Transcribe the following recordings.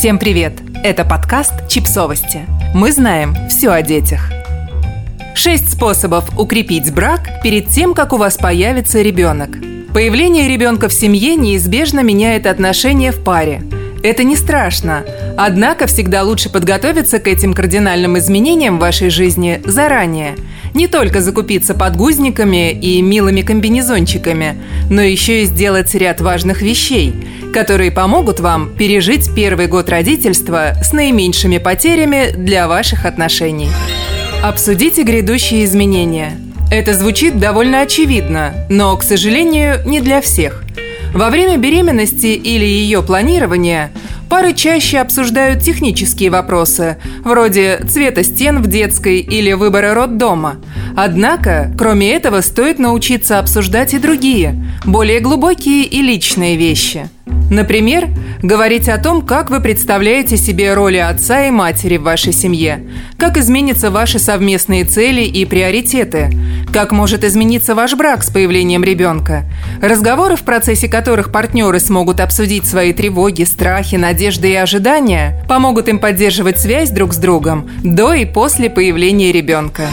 Всем привет! Это подкаст «Чипсовости». Мы знаем все о детях. Шесть способов укрепить брак перед тем, как у вас появится ребенок. Появление ребенка в семье неизбежно меняет отношения в паре. Это не страшно, однако всегда лучше подготовиться к этим кардинальным изменениям в вашей жизни заранее. Не только закупиться подгузниками и милыми комбинезончиками, но еще и сделать ряд важных вещей – которые помогут вам пережить первый год родительства с наименьшими потерями для ваших отношений. Обсудите грядущие изменения. Это звучит довольно очевидно, но, к сожалению, не для всех. Во время беременности или ее планирования пары чаще обсуждают технические вопросы, вроде цвета стен в детской или выбора роддома. Однако, кроме этого, стоит научиться обсуждать и другие, более глубокие и личные вещи – Например, говорить о том, как вы представляете себе роли отца и матери в вашей семье, как изменятся ваши совместные цели и приоритеты, как может измениться ваш брак с появлением ребенка, разговоры, в процессе которых партнеры смогут обсудить свои тревоги, страхи, надежды и ожидания, помогут им поддерживать связь друг с другом до и после появления ребенка.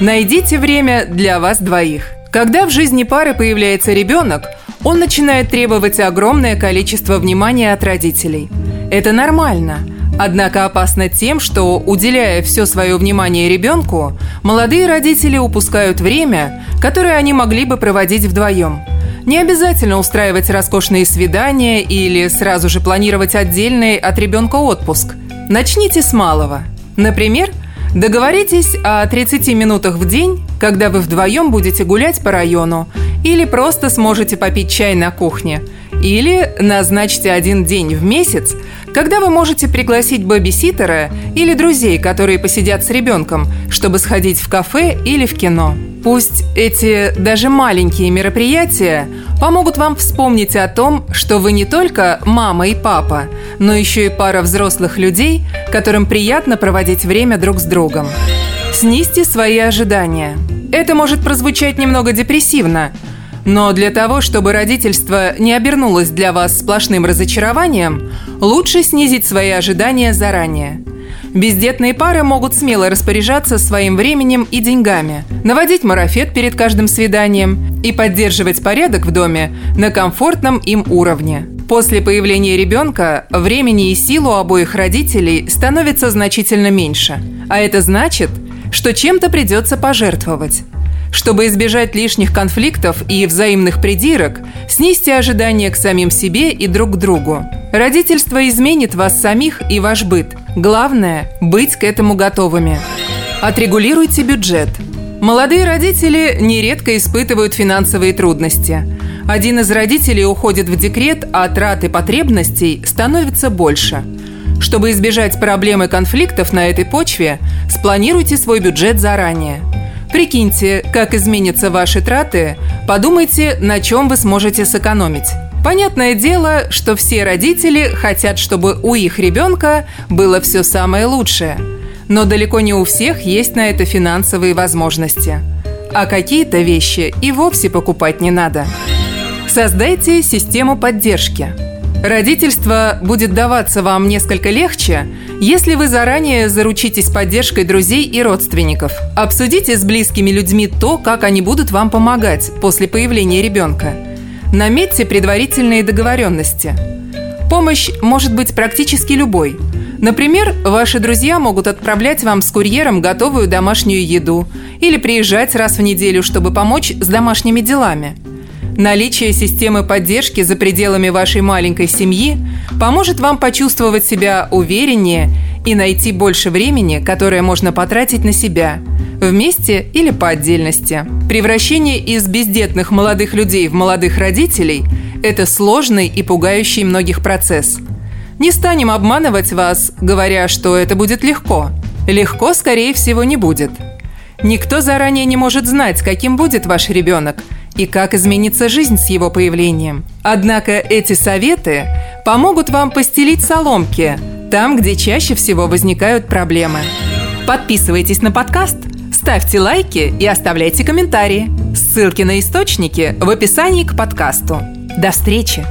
Найдите время для вас двоих. Когда в жизни пары появляется ребенок, он начинает требовать огромное количество внимания от родителей. Это нормально. Однако опасно тем, что, уделяя все свое внимание ребенку, молодые родители упускают время, которое они могли бы проводить вдвоем. Не обязательно устраивать роскошные свидания или сразу же планировать отдельный от ребенка отпуск. Начните с малого. Например, договоритесь о 30 минутах в день, когда вы вдвоем будете гулять по району или просто сможете попить чай на кухне. Или назначьте один день в месяц, когда вы можете пригласить бэбиситера или друзей, которые посидят с ребенком, чтобы сходить в кафе или в кино. Пусть эти даже маленькие мероприятия помогут вам вспомнить о том, что вы не только мама и папа, но еще и пара взрослых людей, которым приятно проводить время друг с другом. Снизьте свои ожидания. Это может прозвучать немного депрессивно, но для того, чтобы родительство не обернулось для вас сплошным разочарованием, лучше снизить свои ожидания заранее. Бездетные пары могут смело распоряжаться своим временем и деньгами, наводить марафет перед каждым свиданием и поддерживать порядок в доме на комфортном им уровне. После появления ребенка времени и сил у обоих родителей становится значительно меньше. А это значит, что чем-то придется пожертвовать. Чтобы избежать лишних конфликтов и взаимных придирок, снизьте ожидания к самим себе и друг к другу. Родительство изменит вас самих и ваш быт. Главное – быть к этому готовыми. Отрегулируйте бюджет. Молодые родители нередко испытывают финансовые трудности. Один из родителей уходит в декрет, а траты потребностей становится больше. Чтобы избежать проблемы конфликтов на этой почве, спланируйте свой бюджет заранее – Прикиньте, как изменятся ваши траты, подумайте, на чем вы сможете сэкономить. Понятное дело, что все родители хотят, чтобы у их ребенка было все самое лучшее. Но далеко не у всех есть на это финансовые возможности. А какие-то вещи и вовсе покупать не надо. Создайте систему поддержки – Родительство будет даваться вам несколько легче, если вы заранее заручитесь поддержкой друзей и родственников. Обсудите с близкими людьми то, как они будут вам помогать после появления ребенка. Наметьте предварительные договоренности. Помощь может быть практически любой. Например, ваши друзья могут отправлять вам с курьером готовую домашнюю еду или приезжать раз в неделю, чтобы помочь с домашними делами – Наличие системы поддержки за пределами вашей маленькой семьи поможет вам почувствовать себя увереннее и найти больше времени, которое можно потратить на себя, вместе или по отдельности. Превращение из бездетных молодых людей в молодых родителей – это сложный и пугающий многих процесс. Не станем обманывать вас, говоря, что это будет легко. Легко, скорее всего, не будет. Никто заранее не может знать, каким будет ваш ребенок – и как изменится жизнь с его появлением. Однако эти советы помогут вам постелить соломки там, где чаще всего возникают проблемы. Подписывайтесь на подкаст, ставьте лайки и оставляйте комментарии. Ссылки на источники в описании к подкасту. До встречи!